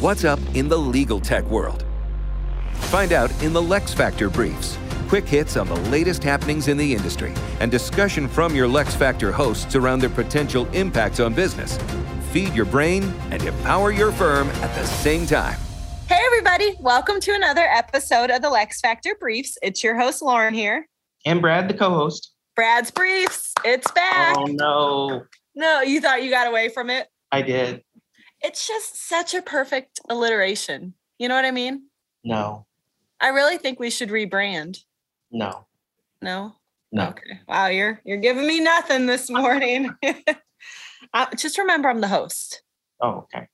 What's up in the legal tech world? Find out in the LeXFactor briefs. Quick hits on the latest happenings in the industry and discussion from your LeXFactor hosts around their potential impacts on business. Feed your brain and empower your firm at the same time. Hey, everybody. Welcome to another episode of the LeXFactor Briefs. It's your host, Lauren, here. And Brad, the co host. Brad's Briefs. It's back. Oh, no. No, you thought you got away from it? I did. It's just such a perfect alliteration. You know what I mean? No. I really think we should rebrand. No. No? No. Okay. Wow, you're you're giving me nothing this morning. uh, just remember I'm the host. Oh, okay.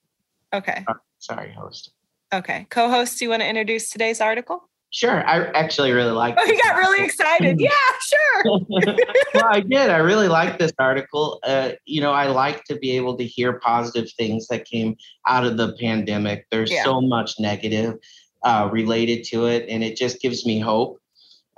Okay. Uh, sorry, host. Okay. Co-host, do you want to introduce today's article? Sure. I actually really like Oh, you got really excited. Yeah, sure. well, I did. I really like this article. Uh, you know, I like to be able to hear positive things that came out of the pandemic. There's Yeah. so much negative uh, related to it, and it just gives me hope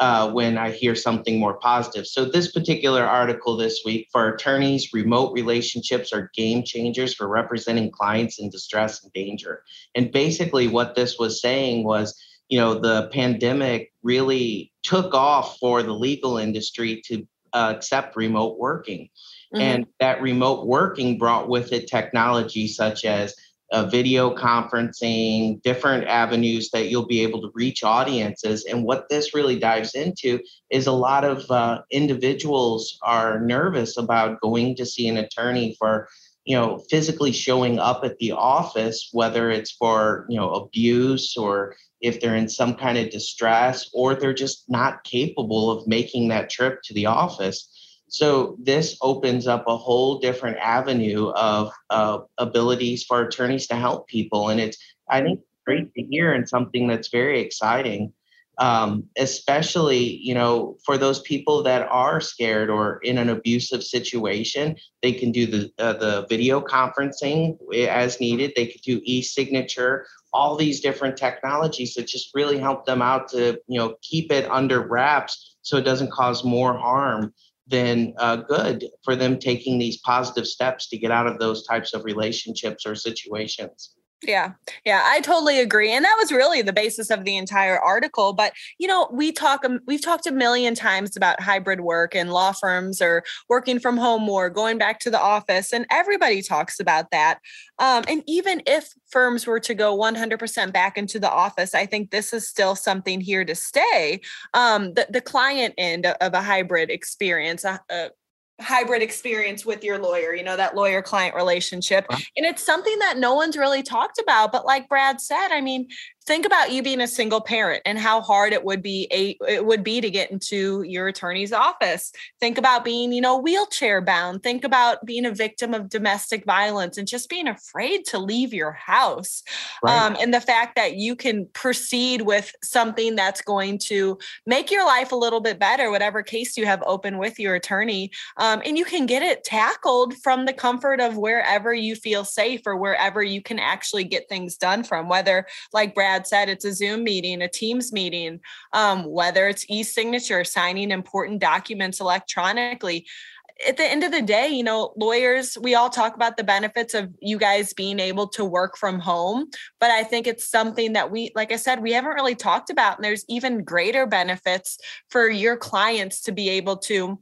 uh, when I hear something more positive. So, this particular article this week for attorneys, remote relationships are game changers for representing clients in distress and danger. And basically, what this was saying was, you know, the pandemic really took off for the legal industry to uh, accept remote working. Mhm. And that remote working brought with it technology such as uh, video conferencing, different avenues that you'll be able to reach audiences. And what this really dives into is a lot of uh, individuals are nervous about going to see an attorney for you know physically showing up at the office whether it's for you know abuse or if they're in some kind of distress or they're just not capable of making that trip to the office. So this opens up a whole different avenue of uh, abilities for attorneys to help people, and it's I think great to hear and something that's very exciting, um, especially you know for those people that are scared or in an abusive situation. They can do the uh, the video conferencing as needed. They could do e-signature. All these different technologies that just really help them out to you know keep it under wraps so it doesn't cause more harm than uh, good for them taking these positive steps to get out of those types of relationships or situations. Yeah, yeah, I totally agree, and that was really the basis of the entire article. But you know, we talk, we've talked a million times about hybrid work and law firms or working from home more, going back to the office, and everybody talks about that. Um, and even if firms were to go 100% back into the office, I think this is still something here to stay. Um, the the client end of a hybrid experience, a, a hybrid experience with your lawyer, you know, that lawyer client relationship. Right. And it's something that no one's really talked about. But like Brad said, I mean, think about you being a single parent and how hard it would be a it would be to get into your attorney's office. Think about being, you know, wheelchair bound. Think about being a victim of domestic violence and just being afraid to leave your house. Um, and the fact that you can proceed with something that's going to make your life a little bit better, whatever case you have open with your attorney, um, and you can get it tackled from the comfort of wherever you feel safe or wherever you can actually get things done from, whether, like Brad said, it's a Zoom meeting, a Teams meeting, um, whether it's e signature, signing important documents electronically at the end of the day, you know, lawyers, we all talk about the benefits of you guys being able to work from home. But I think it's something that we, like I said, we haven't really talked about. And there's even greater benefits for your clients to be able to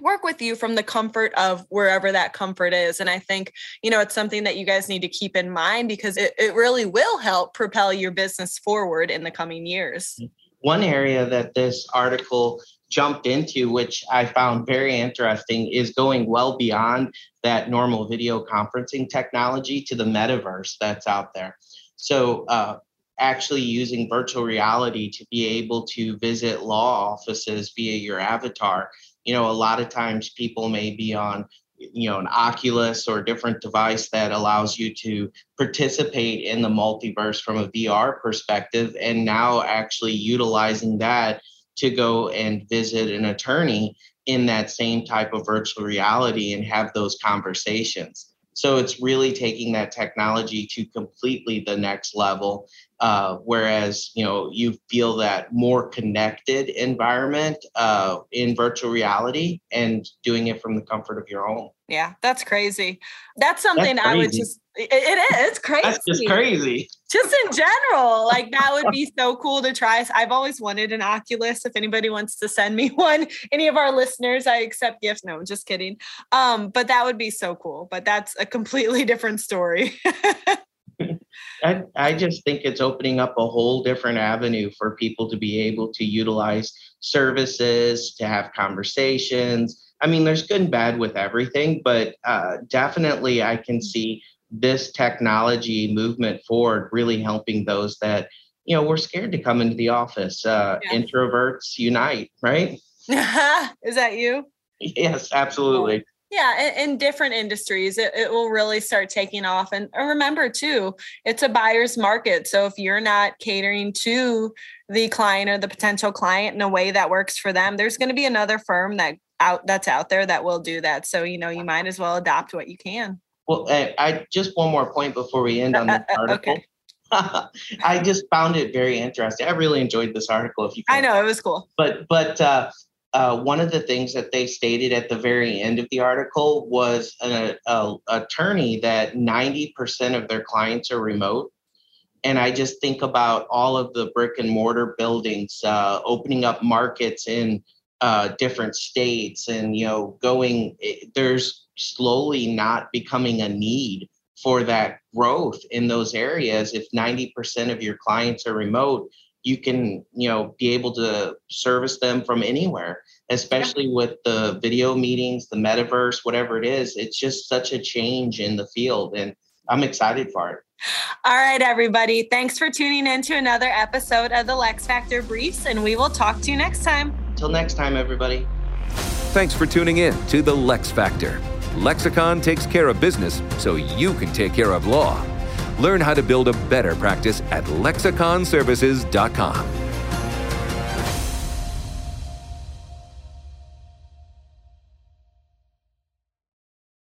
work with you from the comfort of wherever that comfort is. And I think, you know, it's something that you guys need to keep in mind because it, it really will help propel your business forward in the coming years. One area that this article jumped into, which I found very interesting, is going well beyond that normal video conferencing technology to the metaverse that's out there. So, uh, actually using virtual reality to be able to visit law offices via your avatar. You know, a lot of times people may be on you know an oculus or a different device that allows you to participate in the multiverse from a vr perspective and now actually utilizing that to go and visit an attorney in that same type of virtual reality and have those conversations so it's really taking that technology to completely the next level uh, whereas you know you feel that more connected environment uh, in virtual reality and doing it from the comfort of your home Yeah, that's crazy. That's something that's I would just it, it is. It's crazy. That's just crazy. Just in general, like that would be so cool to try. I've always wanted an Oculus. If anybody wants to send me one, any of our listeners, I accept gifts. No, just kidding. Um, but that would be so cool. But that's a completely different story. I, I just think it's opening up a whole different avenue for people to be able to utilize services, to have conversations, I mean, there's good and bad with everything, but uh, definitely I can see this technology movement forward really helping those that you know we're scared to come into the office. Uh, yeah. Introverts unite, right? Is that you? Yes, absolutely. Yeah, in, in different industries, it, it, will really start taking off. And remember, too, it's a buyer's market. So if you're not catering to the client or the potential client in a way that works for them, there's going to be another firm that out that's out there that will do that. So you know, you might as well adopt what you can. Well, I, I just one more point before we end on the uh, article. Okay. I just found it very interesting. I really enjoyed this article. If you, can. I know it was cool. But but uh, uh, one of the things that they stated at the very end of the article was an a, attorney that ninety percent of their clients are remote. And I just think about all of the brick and mortar buildings uh, opening up markets in uh, different states and you know going eh, there's slowly not becoming a need for that growth in those areas if 90% of your clients are remote you can you know be able to service them from anywhere especially yeah. with the video meetings the metaverse whatever it is it's just such a change in the field and i'm excited for it all right everybody thanks for tuning in to another episode of the LeXFactor briefs and we will talk to you next time until next time, everybody. Thanks for tuning in to the LeXFactor. Lexicon takes care of business so you can take care of law. Learn how to build a better practice at lexiconservices.com.